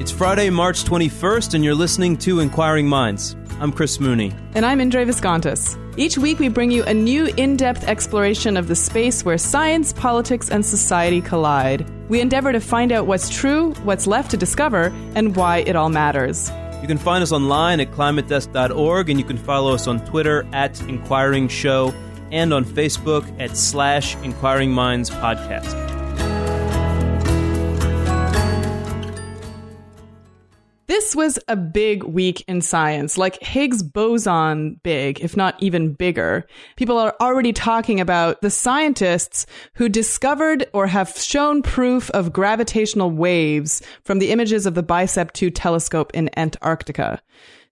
It's Friday, March 21st, and you're listening to Inquiring Minds. I'm Chris Mooney. And I'm Indre Viskontas. Each week, we bring you a new in depth exploration of the space where science, politics, and society collide. We endeavor to find out what's true, what's left to discover, and why it all matters. You can find us online at climatedesk.org, and you can follow us on Twitter at Inquiring Show and on Facebook at slash Inquiring Minds Podcast. This was a big week in science, like Higgs boson big, if not even bigger. People are already talking about the scientists who discovered or have shown proof of gravitational waves from the images of the BICEP 2 telescope in Antarctica.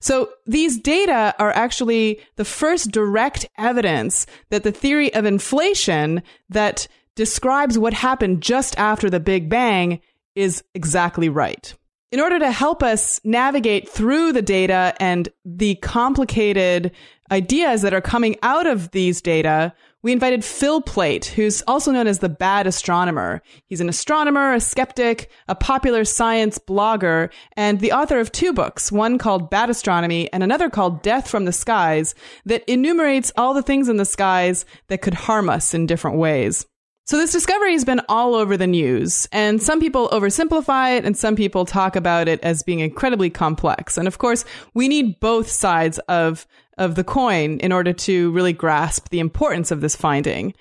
So these data are actually the first direct evidence that the theory of inflation that describes what happened just after the Big Bang is exactly right. In order to help us navigate through the data and the complicated ideas that are coming out of these data, we invited Phil Plait, who's also known as the bad astronomer. He's an astronomer, a skeptic, a popular science blogger, and the author of two books, one called Bad Astronomy and another called Death from the Skies, that enumerates all the things in the skies that could harm us in different ways. So this discovery has been all over the news, and some people oversimplify it, and some people talk about it as being incredibly complex. And of course, we need both sides of of the coin in order to really grasp the importance of this finding.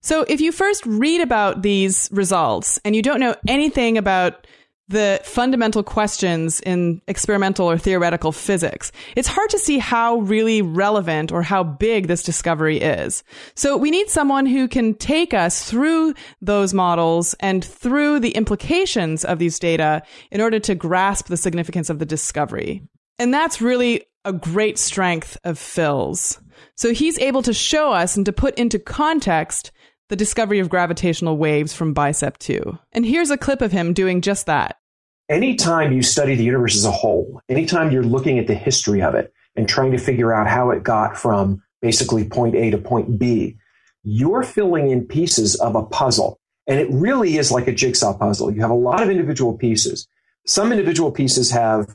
So if you first read about these results and you don't know anything about the fundamental questions in experimental or theoretical physics, it's hard to see how really relevant or how big this discovery is. So we need someone who can take us through those models and through the implications of these data in order to grasp the significance of the discovery. And that's really a great strength of Phil's. So he's able to show us and to put into context the discovery of gravitational waves from BICEP 2. And here's a clip of him doing just that. Anytime you study the universe as a whole, anytime you're looking at the history of it and trying to figure out how it got from basically point A to point B, you're filling in pieces of a puzzle. And it really is like a jigsaw puzzle. You have a lot of individual pieces. Some individual pieces have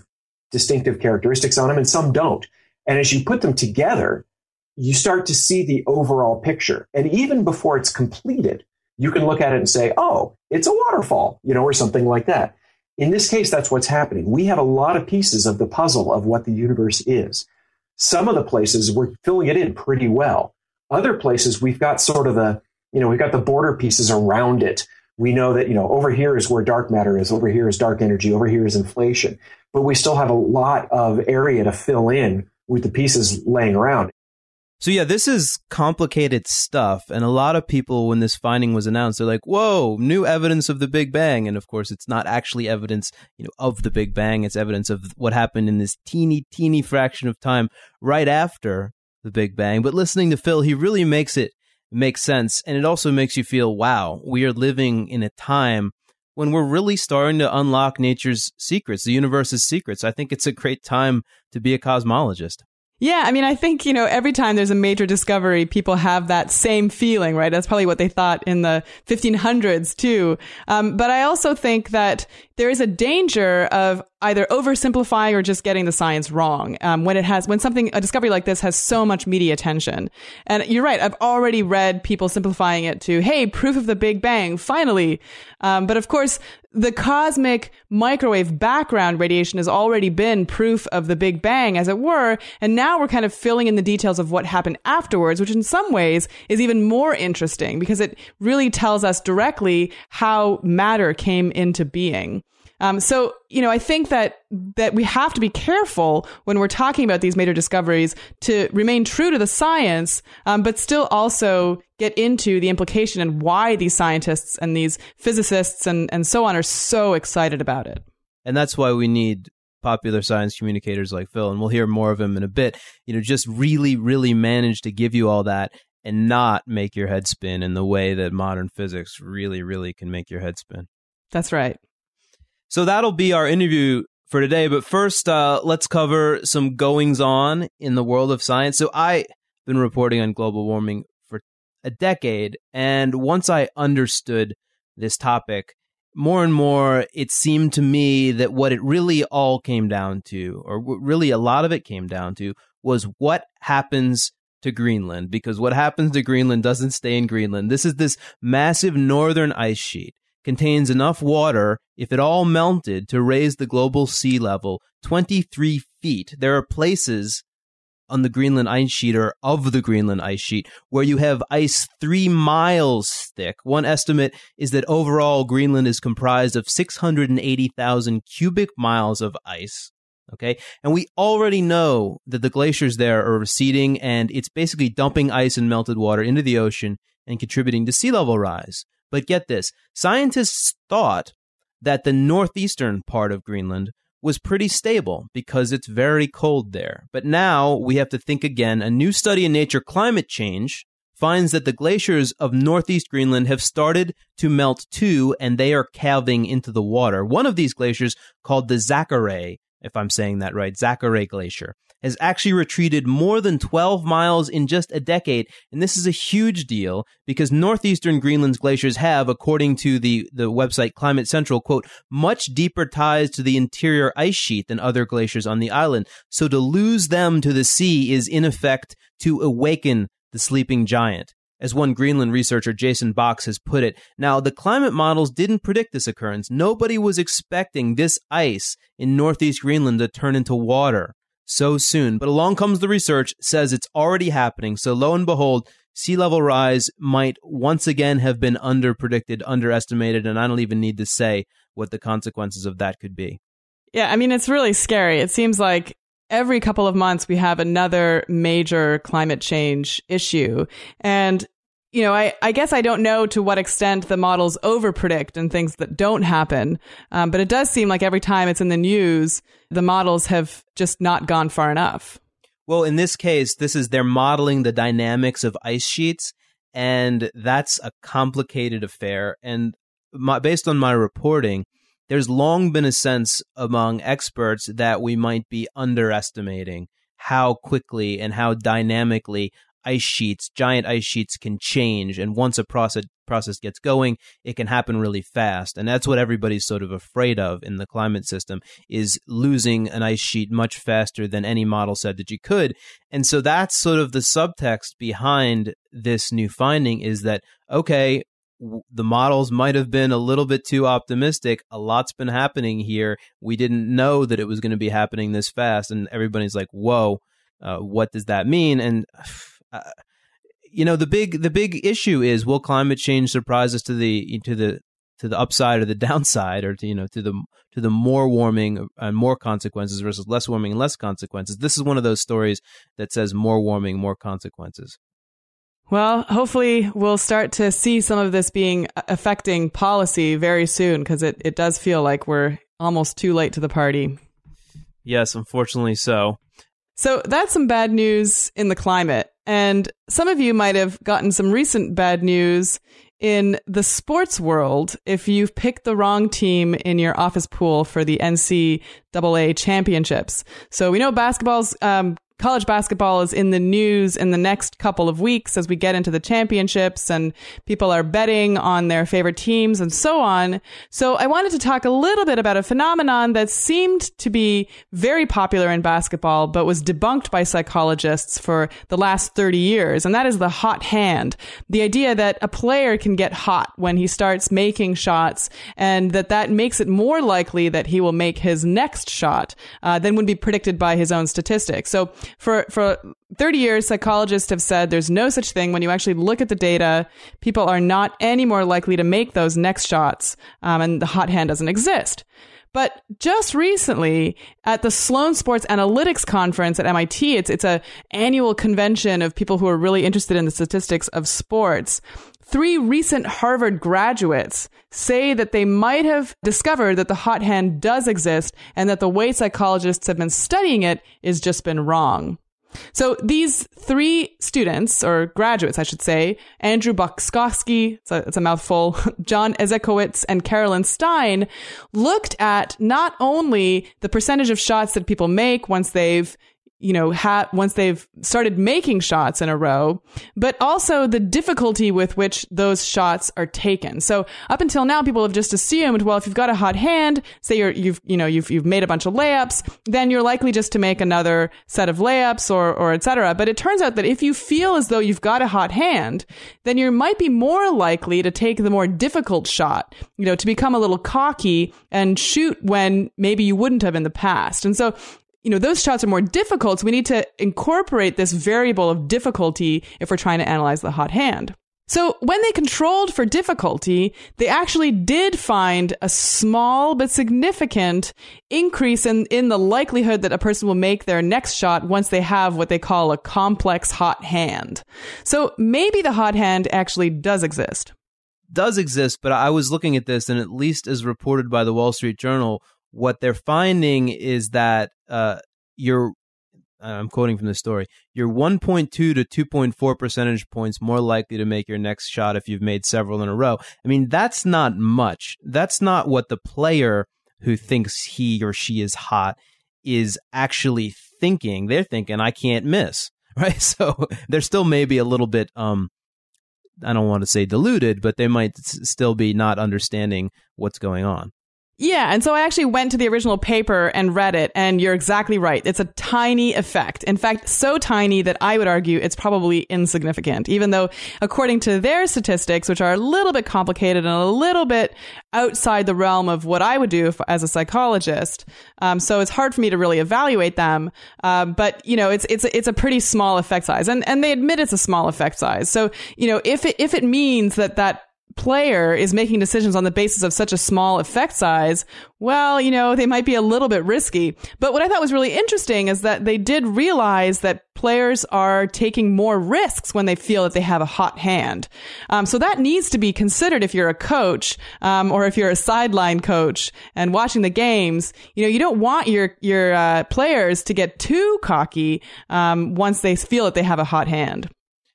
distinctive characteristics on them and some don't. And as you put them together, you start to see the overall picture. And even before it's completed, you can look at it and say, oh, it's a waterfall, you know, or something like that. In this case, that's what's happening. We have a lot of pieces of the puzzle of what the universe is. Some of the places we're filling it in pretty well. Other places we've got sort of the, you know, we've got the border pieces around it. We know that, you know, over here is where dark matter is, over here is dark energy, over here is inflation. But we still have a lot of area to fill in with the pieces laying around. So yeah, this is complicated stuff, and a lot of people, when this finding was announced, they're like, "Whoa, new evidence of the Big Bang!" And of course, it's not actually evidence, you know, of the Big Bang. It's evidence of what happened in this teeny, teeny fraction of time right after the Big Bang. But listening to Phil, he really makes it make sense, and it also makes you feel, "Wow, we are living in a time." When we're really starting to unlock nature's secrets, the universe's secrets, I think it's a great time to be a cosmologist. Yeah, I mean, I think, you know, every time there's a major discovery, people have that same feeling, right? That's probably what they thought in the 1500s too. Um, but I also think that there is a danger of either oversimplifying or just getting the science wrong um, when it has when something a discovery like this has so much media attention and you're right i've already read people simplifying it to hey proof of the big bang finally um, but of course the cosmic microwave background radiation has already been proof of the Big Bang, as it were. And now we're kind of filling in the details of what happened afterwards, which in some ways is even more interesting because it really tells us directly how matter came into being. Um, so, you know, I think that that we have to be careful when we're talking about these major discoveries to remain true to the science, um, but still also get into the implication and why these scientists and these physicists and, and so on are so excited about it. And that's why we need popular science communicators like Phil, and we'll hear more of him in a bit. You know, just really, really manage to give you all that and not make your head spin in the way that modern physics really, really can make your head spin. That's right. So that'll be our interview for today. But first, uh, let's cover some goings on in the world of science. So I've been reporting on global warming a decade. And once I understood this topic, more and more, it seemed to me that what it really all came down to, or really a lot of it came down to, was what happens to Greenland. Because what happens to Greenland doesn't stay in Greenland. This is this massive northern ice sheet contains enough water, if it all melted, to raise the global sea level 23 feet. There are places on the Greenland ice sheet or of the Greenland ice sheet where you have ice three miles thick. One estimate is that overall Greenland is comprised of 680,000 cubic miles of ice. Okay. And we already know that the glaciers there are receding and it's basically dumping ice and melted water into the ocean and contributing to sea level rise. But get this scientists thought that the northeastern part of Greenland was pretty stable because it's very cold there. But now we have to think again. A new study in Nature Climate Change finds that the glaciers of northeast Greenland have started to melt too, and they are calving into the water. One of these glaciers, called the Zackare, if I'm saying that right, Zackare Glacier, has actually retreated more than 12 miles in just a decade. And this is a huge deal because northeastern Greenland's glaciers have, according to the, the website Climate Central, quote, much deeper ties to the interior ice sheet than other glaciers on the island. So to lose them to the sea is in effect to awaken the sleeping giant as one Greenland researcher, Jason Box, has put it. Now, the climate models didn't predict this occurrence. Nobody was expecting this ice in northeast Greenland to turn into water so soon. But along comes the research, says it's already happening. So lo and behold, sea level rise might once again have been under predicted, underestimated, and I don't even need to say what the consequences of that could be. Yeah, I mean, it's really scary. It seems like every couple of months we have another major climate change issue. And you know, I, I guess I don't know to what extent the models overpredict and things that don't happen. Um, but it does seem like every time it's in the news, the models have just not gone far enough. Well, in this case, this is they're modeling the dynamics of ice sheets, and that's a complicated affair. And my, based on my reporting, there's long been a sense among experts that we might be underestimating how quickly and how dynamically ice sheets, giant ice sheets can change. And once a process process gets going, it can happen really fast. And that's what everybody's sort of afraid of in the climate system is losing an ice sheet much faster than any model said that you could. And so that's sort of the subtext behind this new finding is that, okay, the models might have been a little bit too optimistic. A lot's been happening here. We didn't know that it was going to be happening this fast. And everybody's like, whoa, uh, what does that mean? And uh, you know the big the big issue is will climate change surprise us to the to the to the upside or the downside or to you know to the to the more warming and more consequences versus less warming and less consequences? This is one of those stories that says more warming more consequences. Well hopefully we'll start to see some of this being uh, affecting policy very soon because it, it does feel like we're almost too late to the party. Yes unfortunately so. So that's some bad news in the climate. And some of you might have gotten some recent bad news in the sports world if you've picked the wrong team in your office pool for the NCAA championships. So we know basketball's um, college basketball is in the news in the next couple of weeks as we get into the championships and people are betting on their favorite teams and so on. So I wanted to talk a little bit about a phenomenon that seemed to be very popular in basketball, but was debunked by psychologists for the last 30 years. And that is the hot hand. The idea that a player can get hot when he starts making shots and that that makes it more likely that he will make his next shot uh, than would be predicted by his own statistics. So for, for 30 years, psychologists have said there's no such thing. When you actually look at the data, people are not any more likely to make those next shots, um, and the hot hand doesn't exist. But just recently at the Sloan Sports Analytics Conference at MIT, it's, it's a annual convention of people who are really interested in the statistics of sports. Three recent Harvard graduates say that they might have discovered that the hot hand does exist and that the way psychologists have been studying it is just been wrong. So these three students, or graduates, I should say, Andrew Bocskocsky, it's a, it's a mouthful, John Ezekowitz, and Carolyn Stein, looked at not only the percentage of shots that people make once they've you know, ha- once they've started making shots in a row, but also the difficulty with which those shots are taken. So up until now, people have just assumed, well, if you've got a hot hand, say you're, you've, you know, you've, you've made a bunch of layups, then you're likely just to make another set of layups or, or et cetera. But it turns out that if you feel as though you've got a hot hand, then you might be more likely to take the more difficult shot, you know, to become a little cocky and shoot when maybe you wouldn't have in the past. And so you know, those shots are more difficult. So we need to incorporate this variable of difficulty if we're trying to analyze the hot hand. So when they controlled for difficulty, they actually did find a small but significant increase in, in the likelihood that a person will make their next shot once they have what they call a complex hot hand. So maybe the hot hand actually does exist. Does exist, but I was looking at this and at least as reported by the Wall Street Journal, what they're finding is that uh, you're I'm quoting from the story. You're 1.2 to 2.4 percentage points more likely to make your next shot if you've made several in a row. I mean, that's not much. That's not what the player who thinks he or she is hot is actually thinking. They're thinking, I can't miss, right? So they're still maybe a little bit, um, I don't want to say deluded, but they might still be not understanding what's going on. Yeah, and so I actually went to the original paper and read it, and you're exactly right. It's a tiny effect. In fact, so tiny that I would argue it's probably insignificant, even though, according to their statistics, which are a little bit complicated and a little bit outside the realm of what I would do if, as a psychologist, um, so it's hard for me to really evaluate them. Um, but you know, it's it's it's a pretty small effect size, and and they admit it's a small effect size. So you know, if it, if it means that that player is making decisions on the basis of such a small effect size, well, you know, they might be a little bit risky. But what I thought was really interesting is that they did realize that players are taking more risks when they feel that they have a hot hand. Um, so that needs to be considered if you're a coach um, or if you're a sideline coach and watching the games. You know, you don't want your your uh, players to get too cocky um, once they feel that they have a hot hand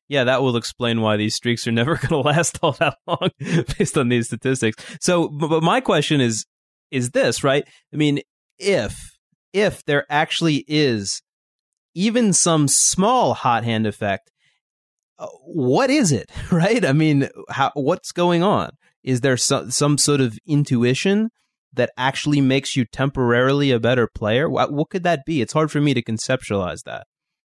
yeah, that will explain why these streaks are never going to last all that long based on these statistics. So, but, my question is, is this right? I mean, if if there actually is even some small hot hand effect, uh, what is it, right? I mean, how, what's going on? Is there some some sort of intuition that actually makes you temporarily a better player? What, what could that be? It's hard for me to conceptualize that.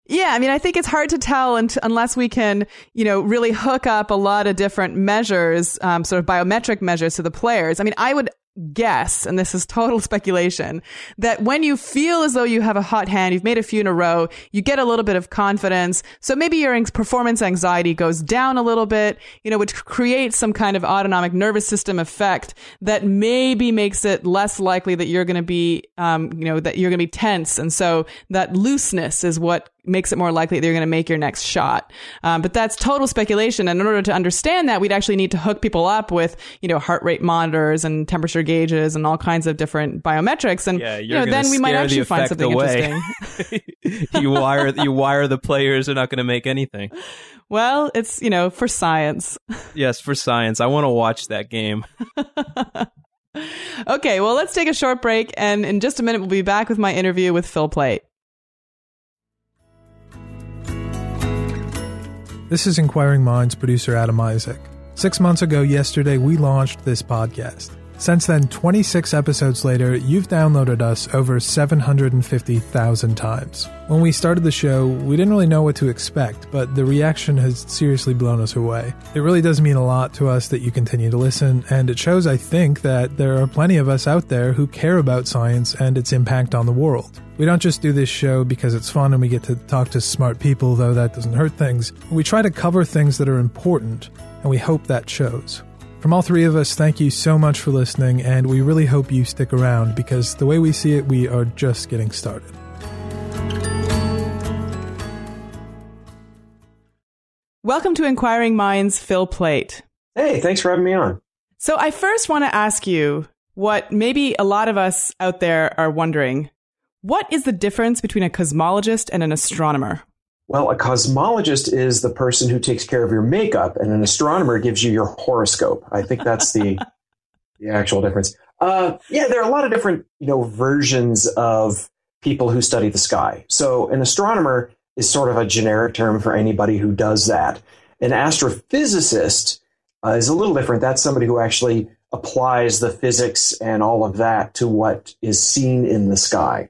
Yeah, I mean, I think it's hard to tell unless we can, you know, really hook up a lot of different measures, um, sort of biometric measures to the players. I mean, I would guess, and this is total speculation, that when you feel as though you have a hot hand, you've made a few in a row, you get a little bit of confidence. So maybe your performance anxiety goes down a little bit, you know, which creates some kind of autonomic nervous system effect that maybe makes it less likely that you're going to be, um, you know, that you're going to be tense. And so that looseness is what makes it more likely that you're going to make your next shot. Um, but that's total speculation. And in order to understand that, we'd actually need to hook people up with, you know, heart rate monitors and temperature gauges and all kinds of different biometrics. And, yeah, you know, then we might actually find something away. interesting. you wire, you wire the players they're not going to make anything. Well, it's, you know, for science. Yes, for science. I want to watch that game. okay, well, let's take a short break. And in just a minute, we'll be back with my interview with Phil Plait. This is Inquiring Minds producer Adam Isaac. Six months ago, yesterday, we launched this podcast. Since then, 26 episodes later, you've downloaded us over 750,000 times. When we started the show, we didn't really know what to expect, but the reaction has seriously blown us away. It really does mean a lot to us that you continue to listen, and it shows, I think, that there are plenty of us out there who care about science and its impact on the world. We don't just do this show because it's fun and we get to talk to smart people, though that doesn't hurt things. We try to cover things that are important, and we hope that shows. From all three of us, thank you so much for listening, and we really hope you stick around because the way we see it, we are just getting started. Welcome to Inquiring Minds, Phil Plait. Hey, thanks for having me on. So, I first want to ask you what maybe a lot of us out there are wondering. What is the difference between a cosmologist and an astronomer? Well, a cosmologist is the person who takes care of your makeup, and an astronomer gives you your horoscope. I think that's the the actual difference. Uh, yeah, there are a lot of different you know versions of people who study the sky. So an astronomer is sort of a generic term for anybody who does that. An astrophysicist uh, is a little different. That's somebody who actually applies the physics and all of that to what is seen in the sky.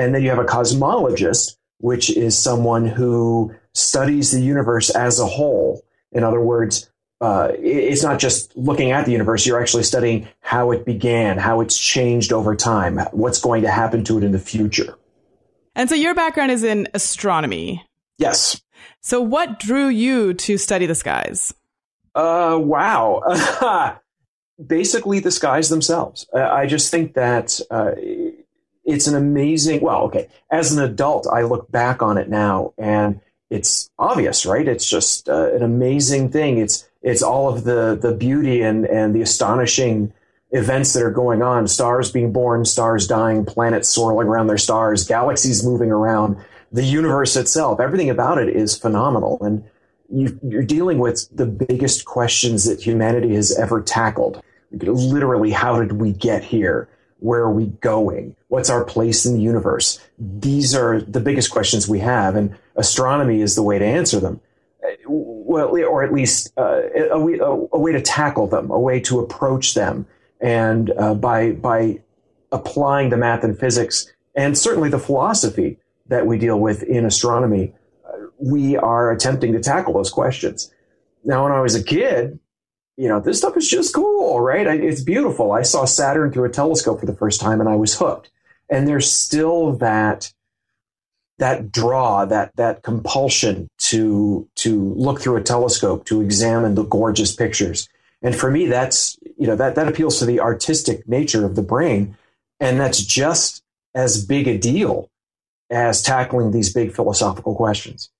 And then you have a cosmologist which is someone who studies the universe as a whole. In other words, uh, it's not just looking at the universe, you're actually studying how it began, how it's changed over time, what's going to happen to it in the future. And so your background is in astronomy. Yes. So what drew you to study the skies? Uh, wow. Basically, the skies themselves. I just think that uh, it's an amazing, well, okay, as an adult, I look back on it now and it's obvious, right? It's just uh, an amazing thing. It's, it's all of the, the beauty and, and the astonishing events that are going on stars being born, stars dying, planets swirling around their stars, galaxies moving around, the universe itself. Everything about it is phenomenal. And you, are dealing with the biggest questions that humanity has ever tackled. Literally, how did we get here? Where are we going? What's our place in the universe? These are the biggest questions we have, and astronomy is the way to answer them. Well, or at least uh, a, way, a, a, way to tackle them, a way to approach them, and uh, by by applying the math and physics, and certainly the philosophy that we deal with in astronomy, uh, we are attempting to tackle those questions. Now, when I was a kid, you know, this stuff is just cool, right? It's beautiful. I saw Saturn through a telescope for the first time and I was hooked. And there's still that that draw, that that compulsion to to look through a telescope to examine the gorgeous pictures. And for me, that's you know that that appeals to the artistic nature of the brain, and that's just as big a deal as tackling these big philosophical questions.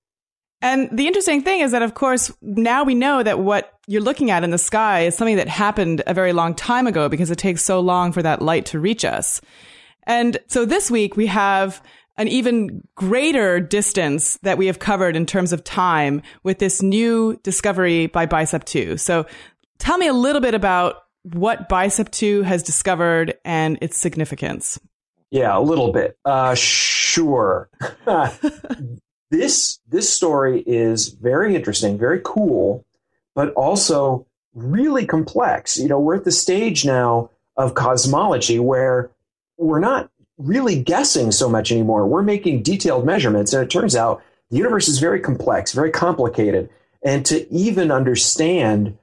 And the interesting thing is that, of course, now we know that what you're looking at in the sky is something that happened a very long time ago because it takes so long for that light to reach us. And so this week we have an even greater distance that we have covered in terms of time with this new discovery by Bicep 2. So tell me a little bit about what Bicep 2 has discovered and its significance. Yeah, a little bit. Uh, sure. this this story is very interesting, very cool, but also really complex. You know, we're at the stage now of cosmology where we're not really guessing so much anymore. We're making detailed measurements, and it turns out the universe is very complex, very complicated, and to even understand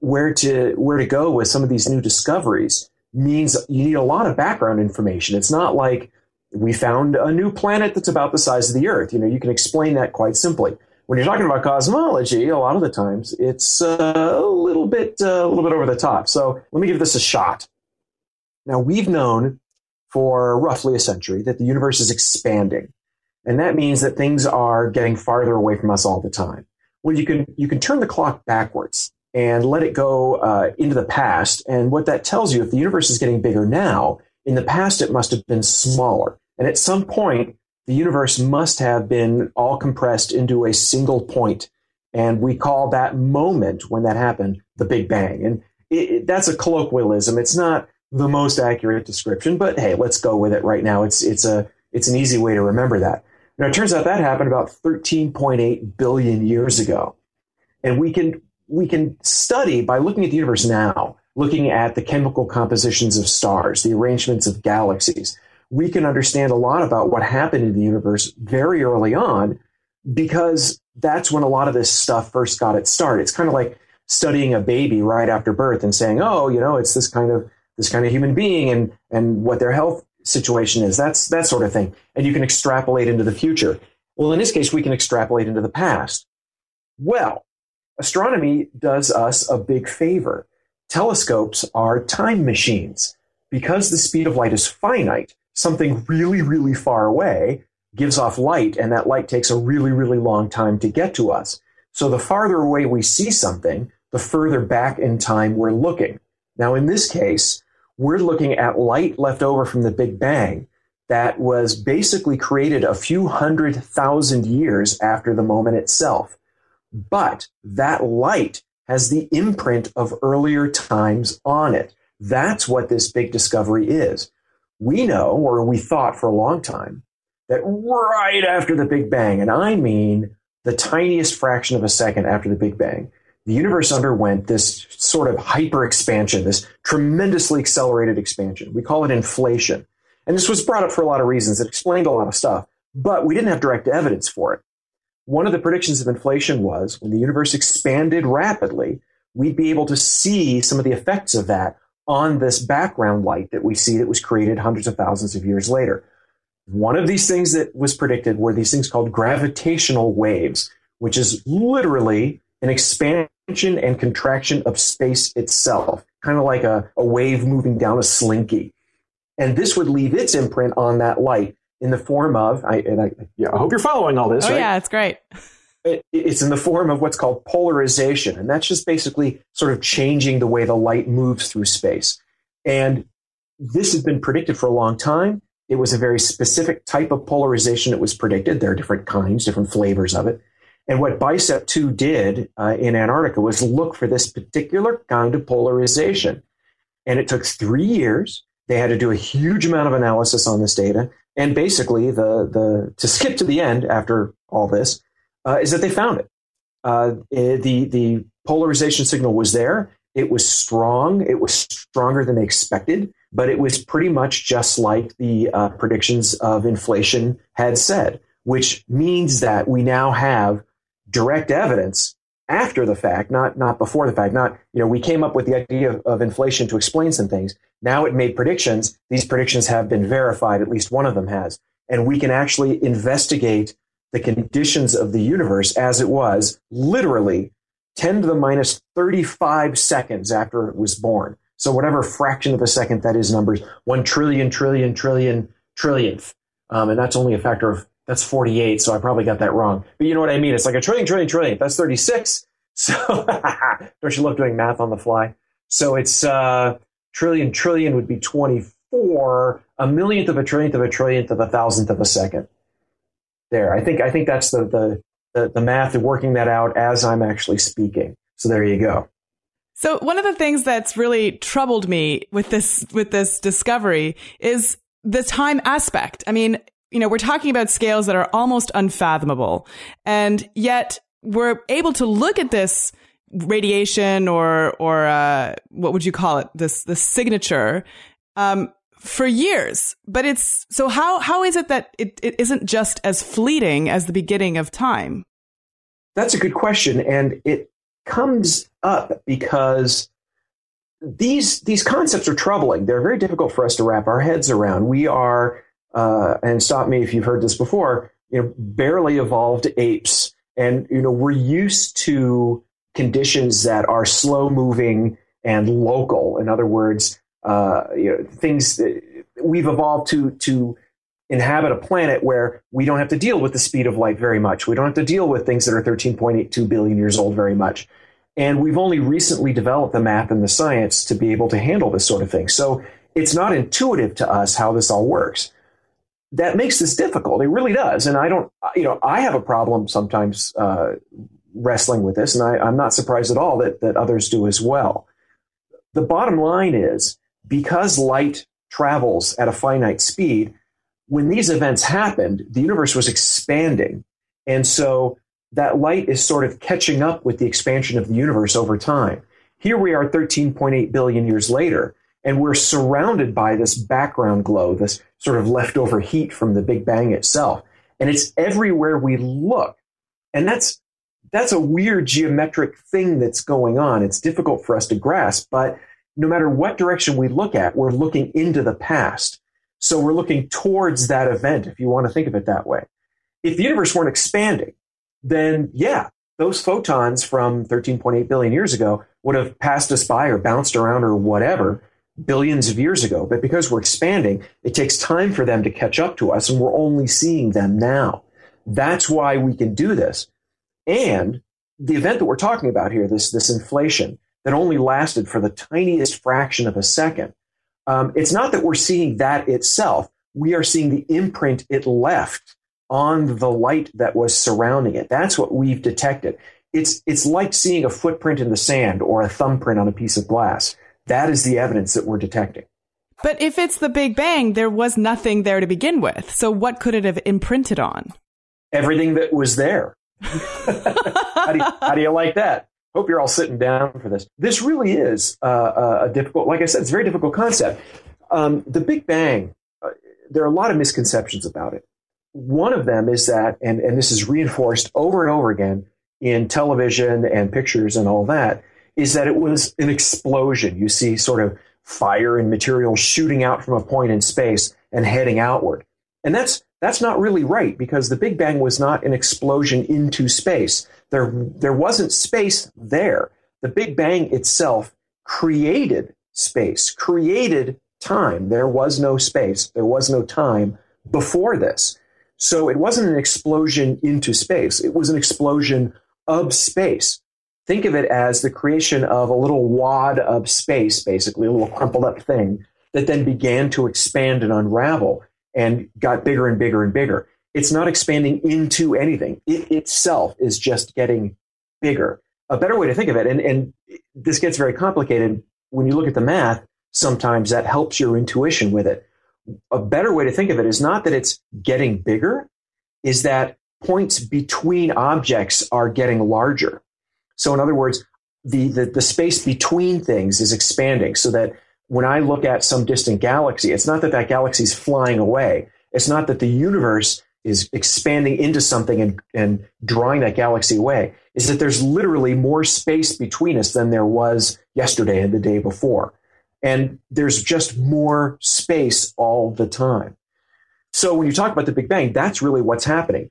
where to where to go with some of these new discoveries means you need a lot of background information. It's not like we found a new planet that's about the size of the Earth. You know, you can explain that quite simply. When you're talking about cosmology, a lot of the times it's uh, a little bit uh, a little bit over the top. So let me give this a shot. Now we've known for roughly a century that the universe is expanding, and that means that things are getting farther away from us all the time. Well, you can you can turn the clock backwards and let it go uh, into the past, and what that tells you, if the universe is getting bigger now, in the past it must have been smaller. And at some point, the universe must have been all compressed into a single point. And we call that moment when that happened the Big Bang. And it, it, that's a colloquialism. It's not the most accurate description, but hey, let's go with it right now. It's, it's, a, it's an easy way to remember that. Now, it turns out that happened about 13.8 billion years ago. And we can we can study by looking at the universe now, looking at the chemical compositions of stars, the arrangements of galaxies. We can understand a lot about what happened in the universe very early on because that's when a lot of this stuff first got its start. It's kind of like studying a baby right after birth and saying, "Oh, you know, it's this kind of this kind of human being and and what their health situation is." That's that sort of thing. And you can extrapolate into the future. Well, in this case, we can extrapolate into the past. Well, astronomy does us a big favor. Telescopes are time machines. Because the speed of light is finite, something really, really far away gives off light, and that light takes a really, really long time to get to us. So the farther away we see something, the further back in time we're looking. Now, in this case, we're looking at light left over from the Big Bang that was basically created a few hundred thousand years after the moment itself. But that light has the imprint of earlier times on it. That's what this big discovery is. We know, or we thought for a long time, that right after the Big Bang, and I mean the tiniest fraction of a second after the Big Bang, the universe underwent this sort of hyper expansion, this tremendously accelerated expansion. We call it inflation. And this was brought up for a lot of reasons. It explained a lot of stuff, but we didn't have direct evidence for it. One of the predictions of inflation was when the universe expanded rapidly, we'd be able to see some of the effects of that on this background light that we see that was created hundreds of thousands of years later. One of these things that was predicted were these things called gravitational waves, which is literally an expansion and contraction of space itself, kind of like a, a wave moving down a slinky. And this would leave its imprint on that light in the form of, I, and I, yeah, I hope you're following all this. Oh, right? yeah, it's great. It, it's in the form of what's called polarization. And that's just basically sort of changing the way the light moves through space. And this has been predicted for a long time. It was a very specific type of polarization that was predicted. There are different kinds, different flavors of it. And what BICEP 2 did uh, in Antarctica was look for this particular kind of polarization. And it took three years. They had to do a huge amount of analysis on this data. And basically, the, the to skip to the end after all this, uh, is that they found it. Uh, eh, the, the polarization signal was there. It was strong. It was stronger than they expected but it was pretty much just like the uh, predictions of inflation had said, which means that we now have direct evidence after the fact, not not before the fact. Not you know we came up with the idea of, of inflation to explain some things. Now it made predictions. These predictions have been verified. At least one of them has, and we can actually investigate the conditions of the universe as it was literally 10 to the minus 35 seconds after it was born. So whatever fraction of a second that is numbers, one trillion, trillion, trillion, trillionth. Um, and that's only a factor of, that's 48. So I probably got that wrong. But you know what I mean? It's like a trillion, trillion, trillion. That's 36. So don't you love doing math on the fly? So it's, uh, trillion, trillion would be 24, a millionth of a trillionth of a trillionth of a thousandth of a second. There. I think, I think that's the, the, the, the math of working that out as I'm actually speaking. So there you go. So one of the things that's really troubled me with this with this discovery is the time aspect. I mean, you know, we're talking about scales that are almost unfathomable, and yet we're able to look at this radiation or or uh, what would you call it? This this signature um, for years. But it's so how how is it that it, it isn't just as fleeting as the beginning of time? That's a good question, and it comes up because these these concepts are troubling. They're very difficult for us to wrap our heads around. We are, uh, and stop me if you've heard this before. You know, barely evolved apes, and you know we're used to conditions that are slow moving and local. In other words, uh, you know, things we've evolved to to inhabit a planet where we don't have to deal with the speed of light very much. We don't have to deal with things that are 13.82 billion years old very much. And we've only recently developed the math and the science to be able to handle this sort of thing. So it's not intuitive to us how this all works. That makes this difficult. It really does. And I don't, you know, I have a problem sometimes uh, wrestling with this, and I, I'm not surprised at all that, that others do as well. The bottom line is because light travels at a finite speed, when these events happened, the universe was expanding. And so that light is sort of catching up with the expansion of the universe over time. Here we are 13.8 billion years later, and we're surrounded by this background glow, this sort of leftover heat from the Big Bang itself. And it's everywhere we look. And that's, that's a weird geometric thing that's going on. It's difficult for us to grasp, but no matter what direction we look at, we're looking into the past. So we're looking towards that event, if you want to think of it that way. If the universe weren't expanding, then yeah, those photons from 13.8 billion years ago would have passed us by or bounced around or whatever billions of years ago. But because we're expanding, it takes time for them to catch up to us, and we're only seeing them now. That's why we can do this. And the event that we're talking about here, this, this inflation that only lasted for the tiniest fraction of a second, um, it's not that we're seeing that itself. We are seeing the imprint it left on the light that was surrounding it. That's what we've detected. It's, it's like seeing a footprint in the sand or a thumbprint on a piece of glass. That is the evidence that we're detecting. But if it's the Big Bang, there was nothing there to begin with. So what could it have imprinted on? Everything that was there. how, do you, how, do you, like that? Hope you're all sitting down for this. This really is uh, a difficult, like I said, it's a very difficult concept. Um, the Big Bang, uh, there are a lot of misconceptions about it. One of them is that, and, and this is reinforced over and over again in television and pictures and all that, is that it was an explosion. You see sort of fire and material shooting out from a point in space and heading outward. And that's that's not really right because the Big Bang was not an explosion into space. There there wasn't space there. The Big Bang itself created space, created time. There was no space. There was no time before this. So it wasn't an explosion into space. It was an explosion of space. Think of it as the creation of a little wad of space, basically, a little crumpled up thing that then began to expand and unravel and got bigger and bigger and bigger. It's not expanding into anything. It itself is just getting bigger. A better way to think of it, and, and this gets very complicated when you look at the math, sometimes that helps your intuition with it a better way to think of it is not that it's getting bigger, is that points between objects are getting larger. So, in other words, the, the, the space between things is expanding so that when I look at some distant galaxy, it's not that that galaxy is flying away. It's not that the universe is expanding into something and, and drawing that galaxy away. Is that there's literally more space between us than there was yesterday and the day before and there's just more space all the time. So when you talk about the Big Bang, that's really what's happening.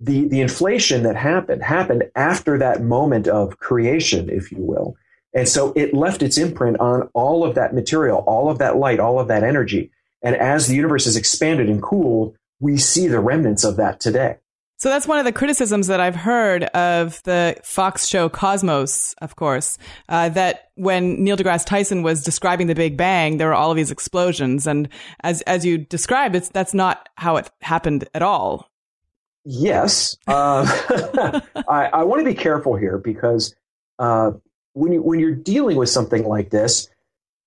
The, the inflation that happened happened after that moment of creation, if you will. And so it left its imprint on all of that material, all of that light, all of that energy. And as the universe has expanded and cooled, we see the remnants of that today. So that's one of the criticisms that I've heard of the Fox show Cosmos, of course, uh, that when Neil deGrasse Tyson was describing the Big Bang, there were all of these explosions, and as as you described, it's that's not how it happened at all. Yes, uh, I, I want to be careful here because uh, when you when you're dealing with something like this,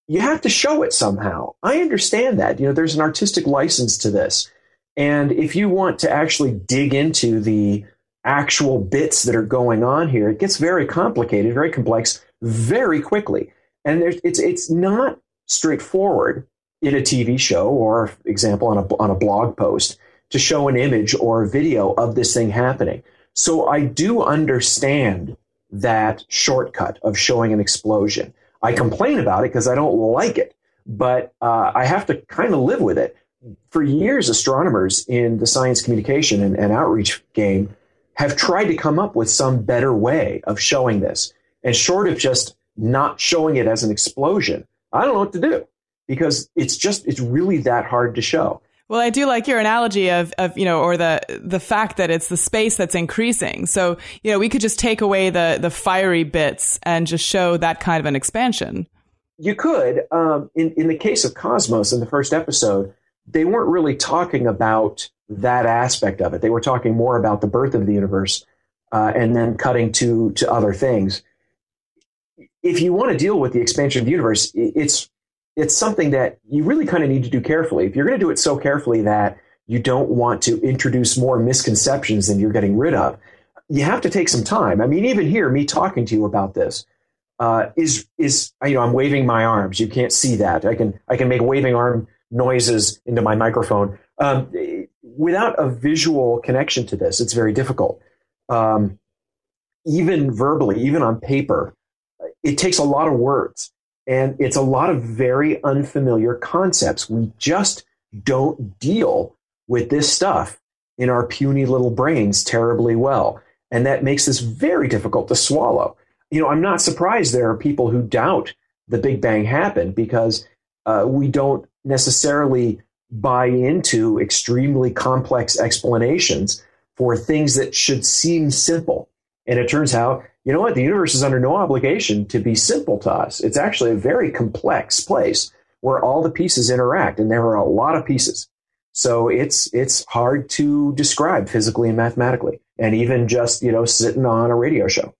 you have to show it somehow. I understand that. You know, there's an artistic license to this and if you want to actually dig into the actual bits that are going on here, it gets very complicated, very complex, very quickly. And it's it's not straightforward in a TV show or, example, on a on a blog post to show an image or a video of this thing happening. So I do understand that shortcut of showing an explosion. I complain about it because I don't like it, but uh, I have to kind of live with it for years, astronomers in the science communication and, and, outreach game have tried to come up with some better way of showing this. And short of just not showing it as an explosion, I don't know what to do because it's just, it's really that hard to show. Well, I do like your analogy of, of, you know, or the, the fact that it's the space that's increasing. So, you know, we could just take away the, the fiery bits and just show that kind of an expansion. You could. Um, in, in the case of Cosmos in the first episode, they weren't really talking about that aspect of it. They were talking more about the birth of the universe uh, and then cutting to to other things. If you want to deal with the expansion of the universe, it's it's something that you really kind of need to do carefully. If you're going to do it so carefully that you don't want to introduce more misconceptions than you're getting rid of, you have to take some time. I mean, even here, me talking to you about this uh, is is you know I'm waving my arms. You can't see that. I can I can make waving arm noises into my microphone. Um, without a visual connection to this, it's very difficult. Um, even verbally, even on paper, it takes a lot of words and it's a lot of very unfamiliar concepts. We just don't deal with this stuff in our puny little brains terribly well. And that makes this very difficult to swallow. You know, I'm not surprised there are people who doubt the Big Bang happened because uh, we don't necessarily buy into extremely complex explanations for things that should seem simple. And it turns out, you know what? The universe is under no obligation to be simple to us. It's actually a very complex place where all the pieces interact, and there are a lot of pieces. So it's it's hard to describe physically and mathematically, and even just you know sitting on a radio show.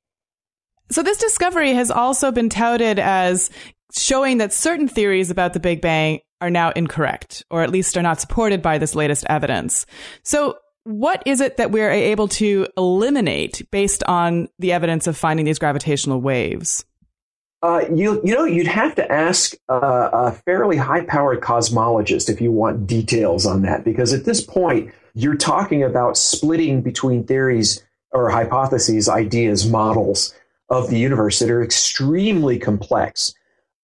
So this discovery has also been touted as showing that certain theories about the Big Bang are now incorrect, or at least are not supported by this latest evidence. So what is it that we're able to eliminate based on the evidence of finding these gravitational waves? Uh, you you know you'd have to ask a fairly high powered cosmologist if you want details on that because at this point you're talking about splitting between theories or hypotheses, ideas, models of the universe that are extremely complex.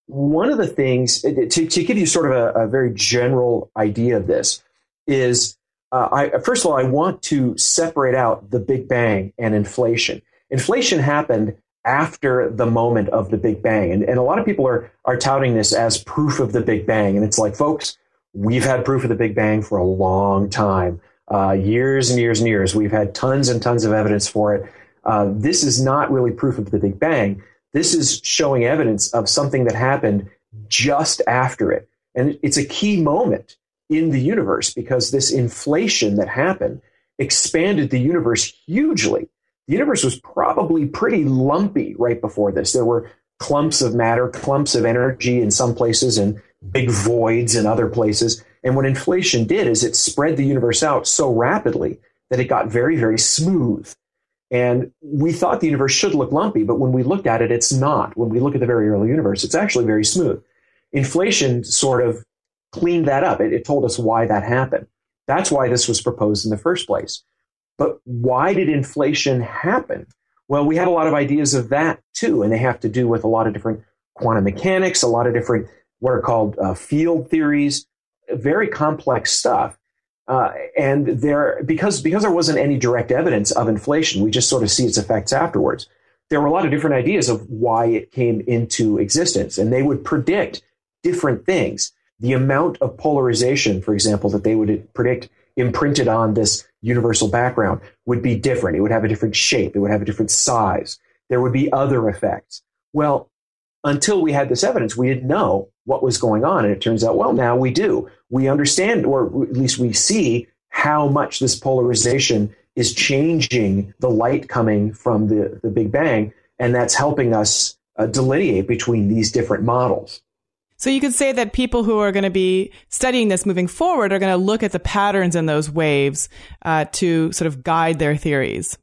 One of the things to, to give you sort of a, a very general idea of this is uh, I, first of all, I want to separate out the Big Bang and inflation. Inflation happened after the moment of the Big Bang. And, and a lot of people are, are touting this as proof of the Big Bang. And it's like, folks, we've had proof of the Big Bang for a long time, uh, years and years and years. We've had tons and tons of evidence for it. Uh, this is not really proof of the Big Bang. This is showing evidence of something that happened just after it. And it's a key moment in the universe because this inflation that happened expanded the universe hugely. The universe was probably pretty lumpy right before this. There were clumps of matter, clumps of energy in some places, and big voids in other places. And what inflation did is it spread the universe out so rapidly that it got very, very smooth. And we thought the universe should look lumpy, but when we looked at it, it's not. When we look at the very early universe, it's actually very smooth. Inflation sort of cleaned that up. It, it told us why that happened. That's why this was proposed in the first place. But why did inflation happen? Well, we had a lot of ideas of that too, and they have to do with a lot of different quantum mechanics, a lot of different what are called uh, field theories, very complex stuff. Uh, and there, because because there wasn't any direct evidence of inflation, we just sort of see its effects afterwards. There were a lot of different ideas of why it came into existence, and they would predict different things the amount of polarization, for example, that they would predict imprinted on this universal background would be different. It would have a different shape. It would have a different size. There would be other effects. Well, until we had this evidence, we didn't know what was going on. And it turns out, well, now we do. We understand, or at least we see how much this polarization is changing the light coming from the, the Big Bang. And that's helping us uh, delineate between these different models. So you could say that people who are going to be studying this moving forward are going to look at the patterns in those waves uh, to sort of guide their theories.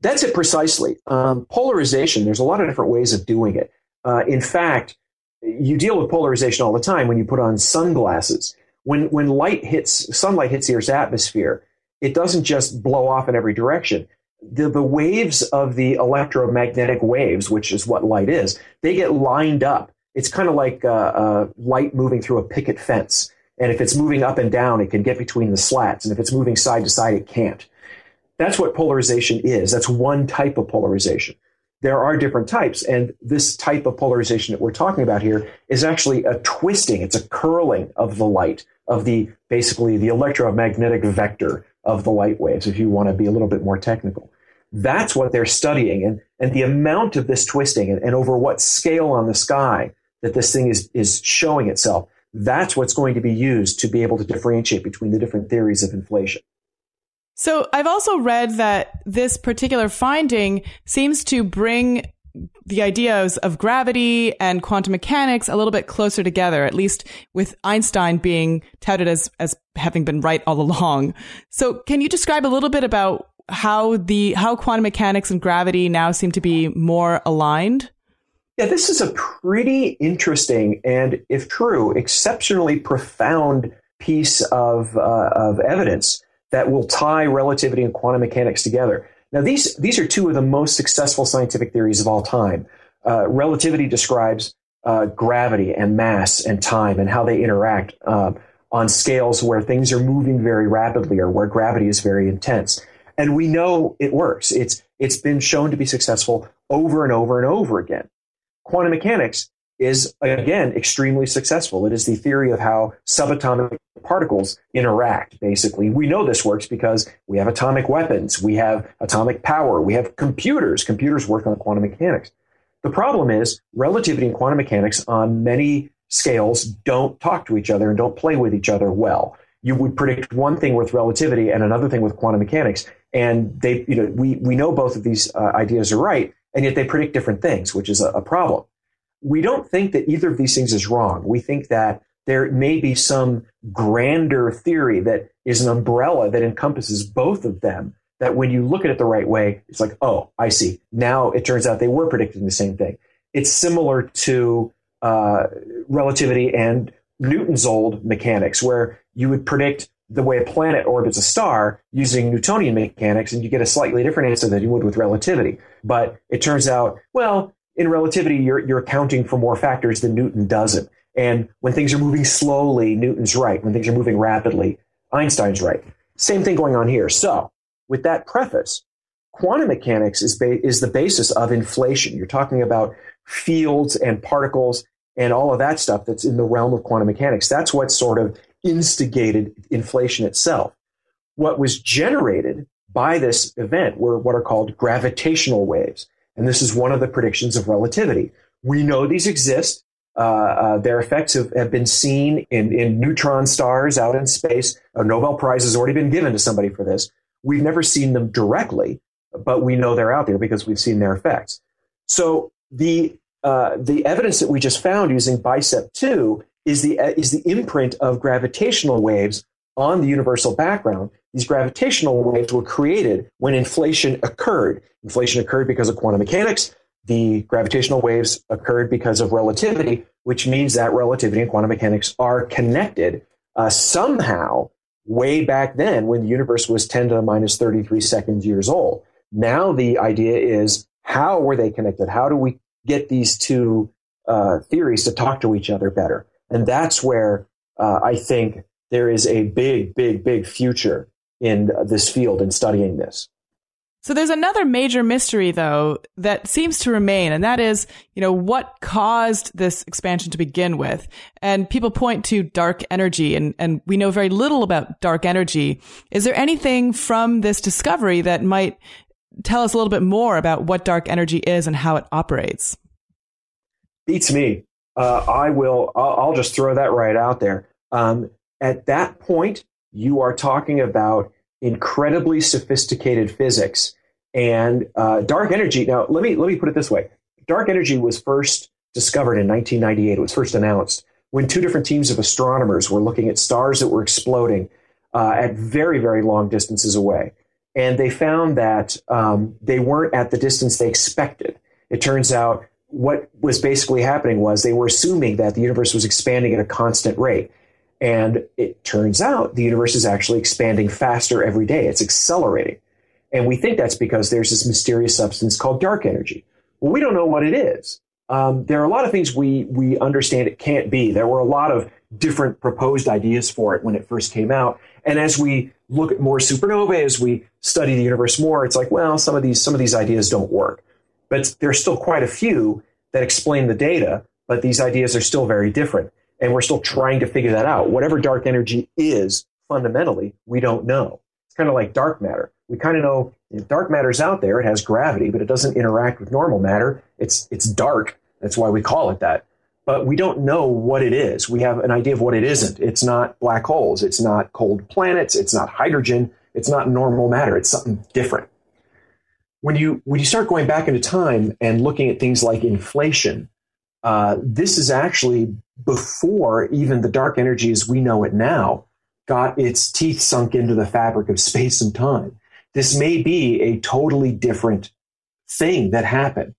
That's it precisely. Um, polarization, there's a lot of different ways of doing it. Uh, in fact, you deal with polarization all the time when you put on sunglasses. When, when light hits, sunlight hits the Earth's atmosphere, it doesn't just blow off in every direction. The, the waves of the electromagnetic waves, which is what light is, they get lined up it's kind of like uh, uh, light moving through a picket fence. And if it's moving up and down, it can get between the slats. And if it's moving side to side, it can't. That's what polarization is. That's one type of polarization. There are different types. And this type of polarization that we're talking about here is actually a twisting. It's a curling of the light, of the basically the electromagnetic vector of the light waves, if you want to be a little bit more technical. That's what they're studying. And, and the amount of this twisting and, and over what scale on the sky that this thing is, is showing itself. That's what's going to be used to be able to differentiate between the different theories of inflation. So I've also read that this particular finding seems to bring the ideas of gravity and quantum mechanics a little bit closer together, at least with Einstein being touted as, as having been right all along. So can you describe a little bit about how the how quantum mechanics and gravity now seem to be more aligned? Yeah, this is a pretty interesting and, if true, exceptionally profound piece of uh, of evidence that will tie relativity and quantum mechanics together. Now, these these are two of the most successful scientific theories of all time. Uh, relativity describes uh, gravity and mass and time and how they interact uh, on scales where things are moving very rapidly or where gravity is very intense. And we know it works. It's it's been shown to be successful over and over and over again. Quantum mechanics is again extremely successful. It is the theory of how subatomic particles interact, basically. We know this works because we have atomic weapons, we have atomic power, we have computers. Computers work on quantum mechanics. The problem is relativity and quantum mechanics on many scales don't talk to each other and don't play with each other well. You would predict one thing with relativity and another thing with quantum mechanics, and they, you know, we we know both of these uh, ideas are right, and yet they predict different things, which is a, a problem. We don't think that either of these things is wrong. We think that there may be some grander theory that is an umbrella that encompasses both of them. That when you look at it the right way, it's like, oh, I see. Now it turns out they were predicting the same thing. It's similar to uh, relativity and Newton's old mechanics, where you would predict the way a planet orbits a star using Newtonian mechanics, and you get a slightly different answer than you would with relativity. But it turns out, well, in relativity, you're, you're accounting for more factors than Newton doesn't. And when things are moving slowly, Newton's right. When things are moving rapidly, Einstein's right. Same thing going on here. So, with that preface, quantum mechanics is, ba- is the basis of inflation. You're talking about fields and particles and all of that stuff that's in the realm of quantum mechanics. That's what sort of instigated inflation itself. What was generated by this event were what are called gravitational waves. And this is one of the predictions of relativity. We know these exist. Uh, uh, their effects have, have been seen in, in neutron stars out in space. A Nobel Prize has already been given to somebody for this. We've never seen them directly, but we know they're out there because we've seen their effects. So the uh, the evidence that we just found using BICEP 2 is the, uh, is the imprint of gravitational waves on the universal background. These gravitational waves were created when inflation occurred. Inflation occurred because of quantum mechanics. The gravitational waves occurred because of relativity, which means that relativity and quantum mechanics are connected uh, somehow way back then when the universe was 10 to the minus 33 seconds years old. Now the idea is how were they connected? How do we get these two uh, theories to talk to each other better. And that's where uh, I think there is a big, big, big future in this field and studying this. So there's another major mystery though that seems to remain and that is, you know, what caused this expansion to begin with? And people point to dark energy and and we know very little about dark energy. Is there anything from this discovery that might tell us a little bit more about what dark energy is and how it operates. Beats me. Uh, I will. I'll, I'll, just throw that right out there. Um, at that point, you are talking about incredibly sophisticated physics and uh, dark energy. Now, let me let me put it this way: dark energy was first discovered in 1998. It was first announced when two different teams of astronomers were looking at stars that were exploding uh, at very very long distances away and they found that um, they weren't at the distance they expected. It turns out what was basically happening was they were assuming that the universe was expanding at a constant rate. And it turns out the universe is actually expanding faster every day. It's accelerating. And we think that's because there's this mysterious substance called dark energy. Well, we don't know what it is. Um, there are a lot of things we, we understand it can't be. There were a lot of different proposed ideas for it when it first came out. And as we look at more supernovae, as we study the universe more, it's like, well, some of these some of these ideas don't work. But there's still quite a few that explain the data, but these ideas are still very different. And we're still trying to figure that out. Whatever dark energy is, fundamentally, we don't know. It's kind of like dark matter. We kind of know dark matter's out there. It has gravity, but it doesn't interact with normal matter. It's it's dark. That's why we call it that but we don't know what it is. We have an idea of what it isn't. It's not black holes. It's not cold planets. It's not hydrogen. It's not normal matter. It's something different. When you when you start going back into time and looking at things like inflation, uh, this is actually before even the dark energy as we know it now got its teeth sunk into the fabric of space and time. this may be a totally different thing that happened.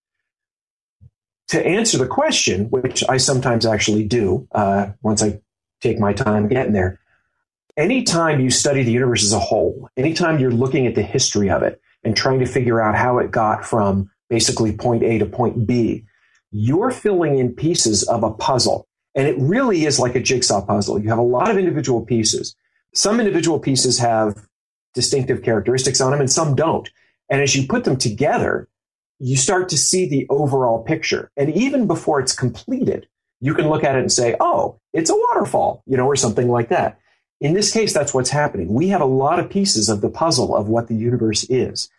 To answer the question, which I sometimes actually do uh, once I take my time getting there, anytime you study the universe as a whole, anytime you're looking at the history of it and trying to figure out how it got from basically point A to point B, you're filling in pieces of a puzzle. And it really is like a jigsaw puzzle. You have a lot of individual pieces. Some individual pieces have distinctive characteristics on them and some don't. And as you put them together, you start to see the overall picture. And even before it's completed, you can look at it and say, oh, it's a waterfall, you know, or something like that. In this case, that's what's happening. We have a lot of pieces of the puzzle of what the universe is.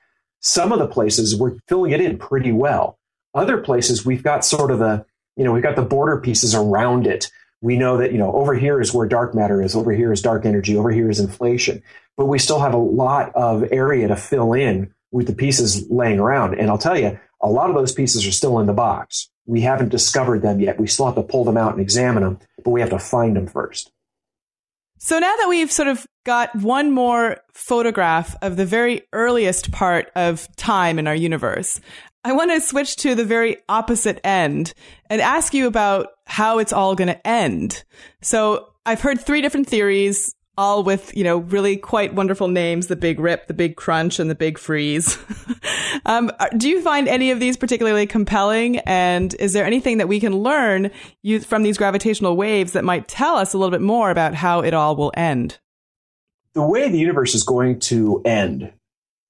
Some of the places we're filling it in pretty well. Other places we've got sort of the, you know, we've got the border pieces around it. We know that, you know, over here is where dark matter is, over here is dark energy, over here is inflation. But we still have a lot of area to fill in with the pieces laying around. And I'll tell you, a lot of those pieces are still in the box. We haven't discovered them yet. We still have to pull them out and examine them, but we have to find them first. So now that we've sort of got one more photograph of the very earliest part of time in our universe, I want to switch to the very opposite end and ask you about how it's all going to end. So I've heard three different theories all with, you know, really quite wonderful names, the big rip, the big crunch, and the big freeze. um, do you find any of these particularly compelling? And is there anything that we can learn from these gravitational waves that might tell us a little bit more about how it all will end? The way the universe is going to end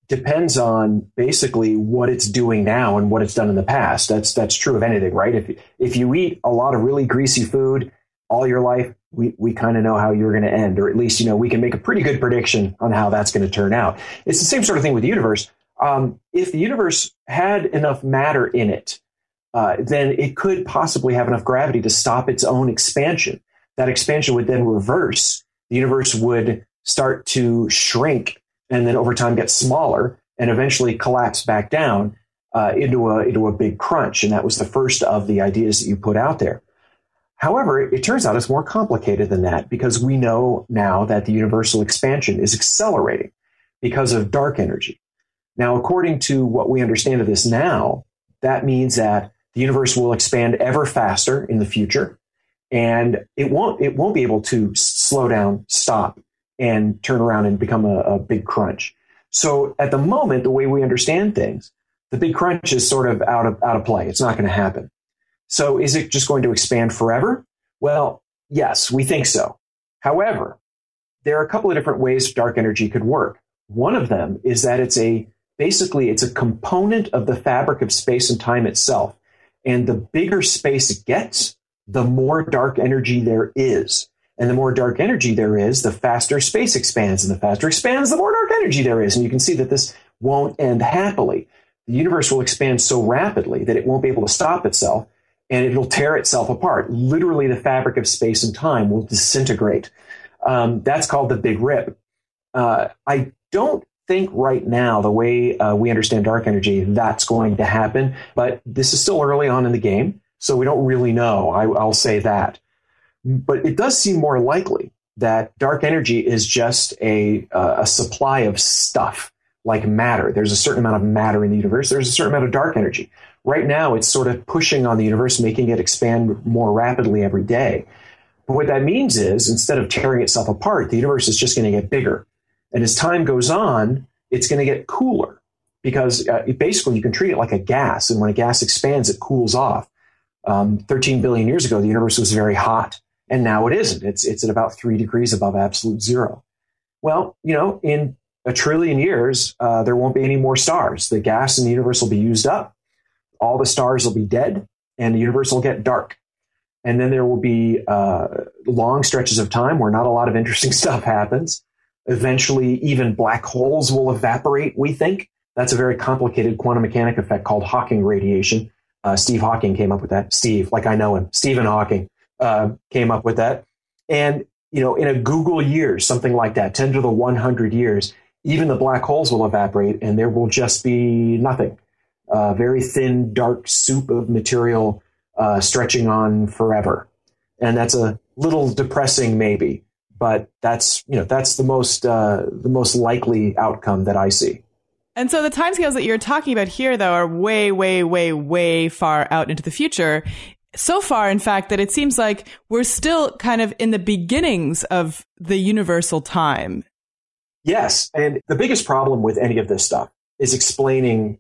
depends on basically what it's doing now and what it's done in the past. That's that's true of anything, right? If if you eat a lot of really greasy food all your life, we, we kind of know how you're going to end, or at least, you know, we can make a pretty good prediction on how that's going to turn out. It's the same sort of thing with the universe. Um, if the universe had enough matter in it, uh, then it could possibly have enough gravity to stop its own expansion. That expansion would then reverse. The universe would start to shrink and then over time get smaller and eventually collapse back down uh, into a into a big crunch. And that was the first of the ideas that you put out there. However, it turns out it's more complicated than that because we know now that the universal expansion is accelerating because of dark energy. Now, according to what we understand of this now, that means that the universe will expand ever faster in the future and it won't it won't be able to slow down, stop, and turn around and become a, a big crunch. So at the moment, the way we understand things, the big crunch is sort of out of out of play. It's not going to happen. So is it just going to expand forever? Well, yes, we think so. However, there are a couple of different ways dark energy could work. One of them is that it's a basically it's a component of the fabric of space and time itself. And the bigger space gets, the more dark energy there is. And the more dark energy there is, the faster space expands. And the faster expands, the more dark energy there is. And you can see that this won't end happily. The universe will expand so rapidly that it won't be able to stop itself and it'll tear itself apart. Literally, the fabric of space and time will disintegrate. Um, that's called the Big Rip. Uh, I don't think right now, the way uh, we understand dark energy, that's going to happen. But this is still early on in the game, so we don't really know. I, I'll say that. But it does seem more likely that dark energy is just a, uh, a supply of stuff like matter. There's a certain amount of matter in the universe. There's a certain amount of dark energy. Right now, it's sort of pushing on the universe, making it expand more rapidly every day. But what that means is instead of tearing itself apart, the universe is just going to get bigger. And as time goes on, it's going to get cooler because uh, basically you can treat it like a gas. And when a gas expands, it cools off. Um, 13 billion years ago, the universe was very hot, and now it isn't. It's, it's at about three degrees above absolute zero. Well, you know, in a trillion years, uh, there won't be any more stars. The gas in the universe will be used up all the stars will be dead and the universe will get dark. And then there will be uh, long stretches of time where not a lot of interesting stuff happens. Eventually, even black holes will evaporate, we think. That's a very complicated quantum mechanic effect called Hawking radiation. Uh, Steve Hawking came up with that. Steve, like I know him, Stephen Hawking uh, came up with that. And, you know, in a googol years, something like that, 10 to the 100 years, even the black holes will evaporate and there will just be nothing uh, very thin, dark soup of material uh, stretching on forever. And that's a little depressing, maybe, but that's you know that's the most uh, the most likely outcome that I see. And so the timescales that you're talking about here, though, are way, way, way, way far out into the future. So far, in fact, that it seems like we're still kind of in the beginnings of the universal time. Yes. And the biggest problem with any of this stuff is explaining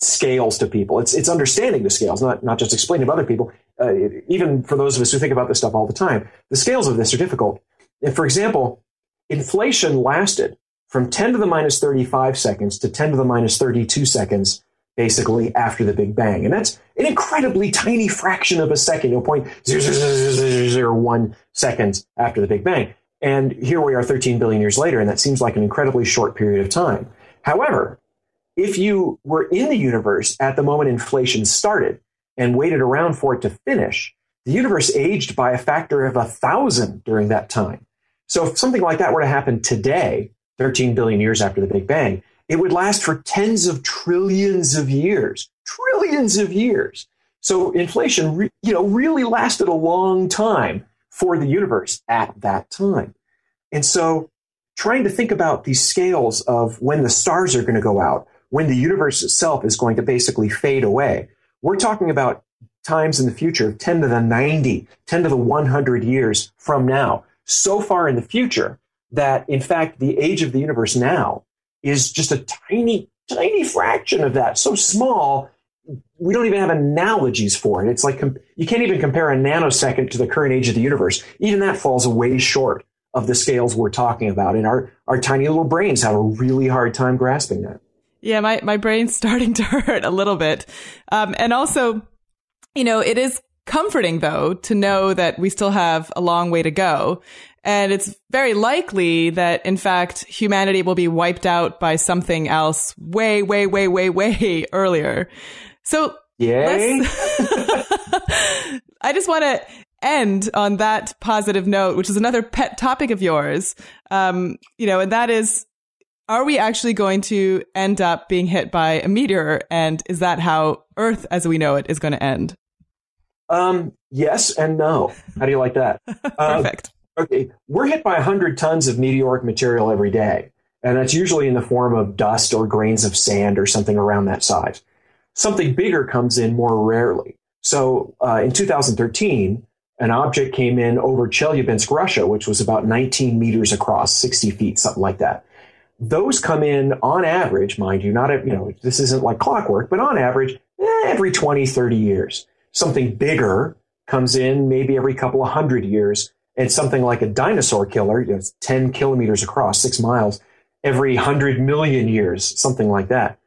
scales to people. It's, it's understanding the scales, not, not just explaining to other people. Uh, even for those of us who think about this stuff all the time, the scales of this are difficult. And for example, inflation lasted from 10 to the minus 35 seconds to 10 to the minus 32 seconds basically after the Big Bang. And that's an incredibly tiny fraction of a second, you know, seconds after the Big Bang. And here we are 13 billion years later, and that seems like an incredibly short period of time. However, if you were in the universe at the moment inflation started and waited around for it to finish, the universe aged by a factor of a thousand during that time. So if something like that were to happen today, 13 billion years after the Big Bang, it would last for tens of trillions of years, trillions of years. So inflation, re- you know, really lasted a long time for the universe at that time. And so trying to think about these scales of when the stars are going to go out, when the universe itself is going to basically fade away. We're talking about times in the future of 10 to the 90, 10 to the 100 years from now, so far in the future that in fact the age of the universe now is just a tiny, tiny fraction of that. So small, we don't even have analogies for it. It's like you can't even compare a nanosecond to the current age of the universe. Even that falls way short of the scales we're talking about. And our, our tiny little brains have a really hard time grasping that. Yeah, my, my brain's starting to hurt a little bit. Um, and also, you know, it is comforting though to know that we still have a long way to go. And it's very likely that, in fact, humanity will be wiped out by something else way, way, way, way, way earlier. So, Yay. I just want to end on that positive note, which is another pet topic of yours. Um, you know, and that is, are we actually going to end up being hit by a meteor? And is that how Earth as we know it is going to end? Um, yes and no. How do you like that? Perfect. Uh, okay. We're hit by 100 tons of meteoric material every day. And that's usually in the form of dust or grains of sand or something around that size. Something bigger comes in more rarely. So uh, in 2013, an object came in over Chelyabinsk, Russia, which was about 19 meters across, 60 feet, something like that. Those come in on average, mind you, not, you know, this isn't like clockwork, but on average, eh, every 20, 30 years. Something bigger comes in maybe every couple of hundred years. And something like a dinosaur killer, you know, 10 kilometers across, six miles, every hundred million years, something like that.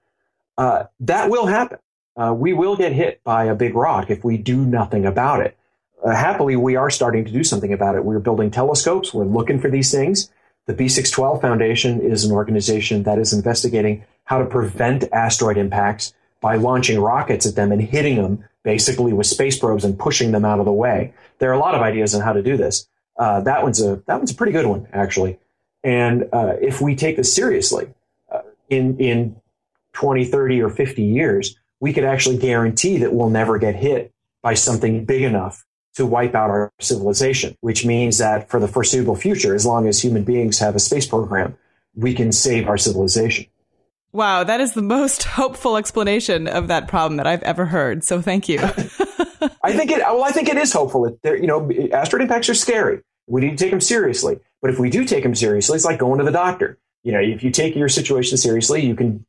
Uh, that will happen. Uh, we will get hit by a big rock if we do nothing about it uh, happily, we are starting to do something about it. We're building telescopes. We're looking for these things. The B612 Foundation is an organization that is investigating how to prevent asteroid impacts by launching rockets at them and hitting them basically with space probes and pushing them out of the way. There are a lot of ideas on how to do this. Uh, that one's a that one's a pretty good one actually. And uh, if we take this seriously, uh, in in 20, 30, or 50 years, we could actually guarantee that we'll never get hit by something big enough to wipe out our civilization, which means that for the foreseeable future, as long as human beings have a space program, we can save our civilization. Wow, that is the most hopeful explanation of that problem that I've ever heard. So thank you. I think it. Well, I think it is hopeful. There, you know, asteroid impacts are scary. We need to take them seriously. But if we do take them seriously, it's like going to the doctor. You know, if you take your situation seriously, you can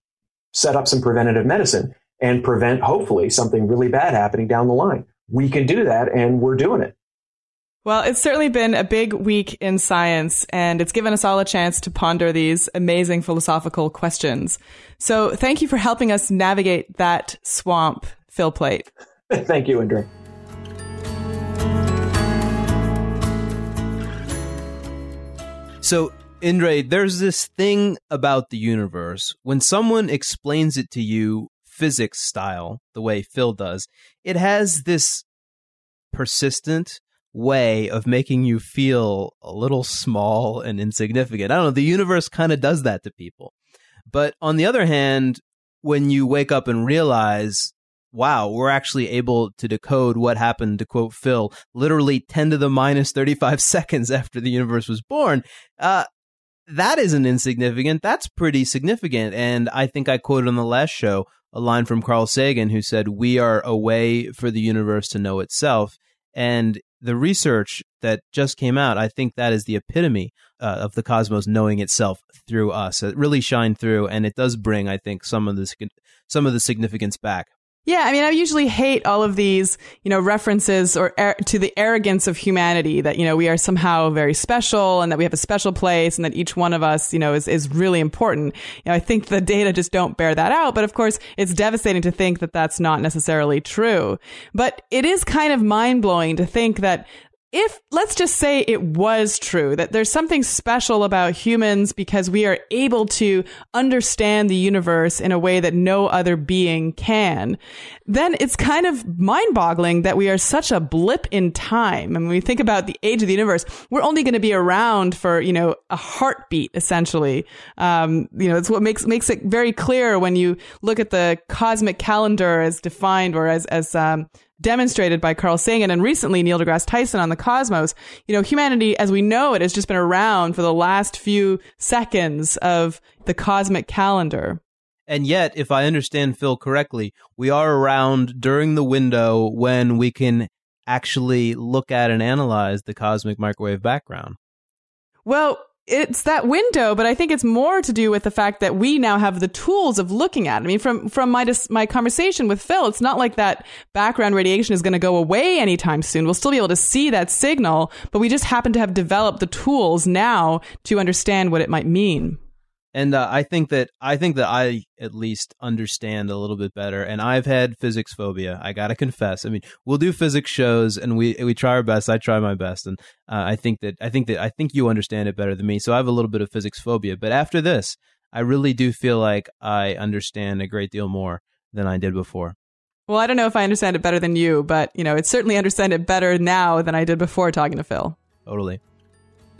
set up some preventative medicine and prevent, hopefully, something really bad happening down the line we can do that and we're doing it. Well, it's certainly been a big week in science, and it's given us all a chance to ponder these amazing philosophical questions. So, thank you for helping us navigate that swamp, Phil Plait. thank you, Indre. So, Indre, there's this thing about the universe. When someone explains it to you physics style, the way Phil does, it has this persistent way of making you feel a little small and insignificant. I don't know, the universe kind of does that to people. But on the other hand, when you wake up and realize, wow, we're actually able to decode what happened, to quote Phil, literally 10 to the minus 35 seconds after the universe was born, uh, that isn't insignificant. That's pretty significant. And I think I quoted on the last show a line from Carl Sagan who said, We are a way for the universe to know itself. And the research that just came out, I think that is the epitome uh, of the cosmos knowing itself through us. It really shined through, and it does bring, I think, some of the some of the significance back. Yeah, I mean, I usually hate all of these, you know, references or er- to the arrogance of humanity that you know we are somehow very special and that we have a special place and that each one of us, you know, is is really important. You know, I think the data just don't bear that out. But of course, it's devastating to think that that's not necessarily true. But it is kind of mind blowing to think that if let's just say it was true that there's something special about humans because we are able to understand the universe in a way that no other being can, then it's kind of mind boggling that we are such a blip in time. And when we think about the age of the universe, we're only going to be around for, you know, a heartbeat, essentially. Um, you know, it's what makes, makes it very clear when you look at the cosmic calendar as defined or as, as, um, demonstrated by Carl Sagan and recently Neil deGrasse Tyson on the Cosmos. You know, humanity as we know it has just been around for the last few seconds of the cosmic calendar. And yet, if I understand Phil correctly, we are around during the window when we can actually look at and analyze the cosmic microwave background. Well, it's that window, but I think it's more to do with the fact that we now have the tools of looking at. It. I mean, from from my dis- my conversation with Phil, it's not like that background radiation is going to go away anytime soon. We'll still be able to see that signal, but we just happen to have developed the tools now to understand what it might mean and uh, I think that I think that I at least understand a little bit better. And I've had physics phobia. I gotta confess. I mean, we'll do physics shows, and we we try our best. I try my best, and uh, I think that I think that I think you understand it better than me. So I have a little bit of physics phobia. But after this, I really do feel like I understand a great deal more than I did before. Well, I don't know if I understand it better than you, but you know, it's certainly understand it better now than I did before talking to Phil. Totally.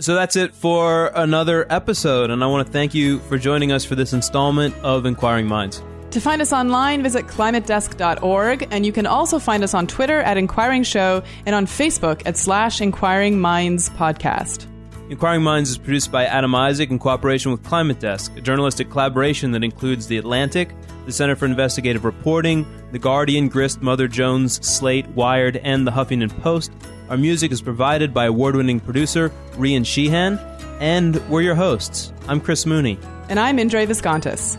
So that's it for another episode, and I want to thank you for joining us for this installment of Inquiring Minds. To find us online, visit climatedesk.org, and you can also find us on Twitter at Inquiring Show and on Facebook at slash Inquiring Minds Podcast. Inquiring Minds is produced by Adam Isaak in cooperation with Climate Desk, a journalistic collaboration that includes The Atlantic, the Center for Investigative Reporting, The Guardian, Grist, Mother Jones, Slate, Wired, and The Huffington Post. Our music is provided by award winning producer Rian Sheehan, and we're your hosts. I'm Chris Mooney. And I'm Indre Viskontas.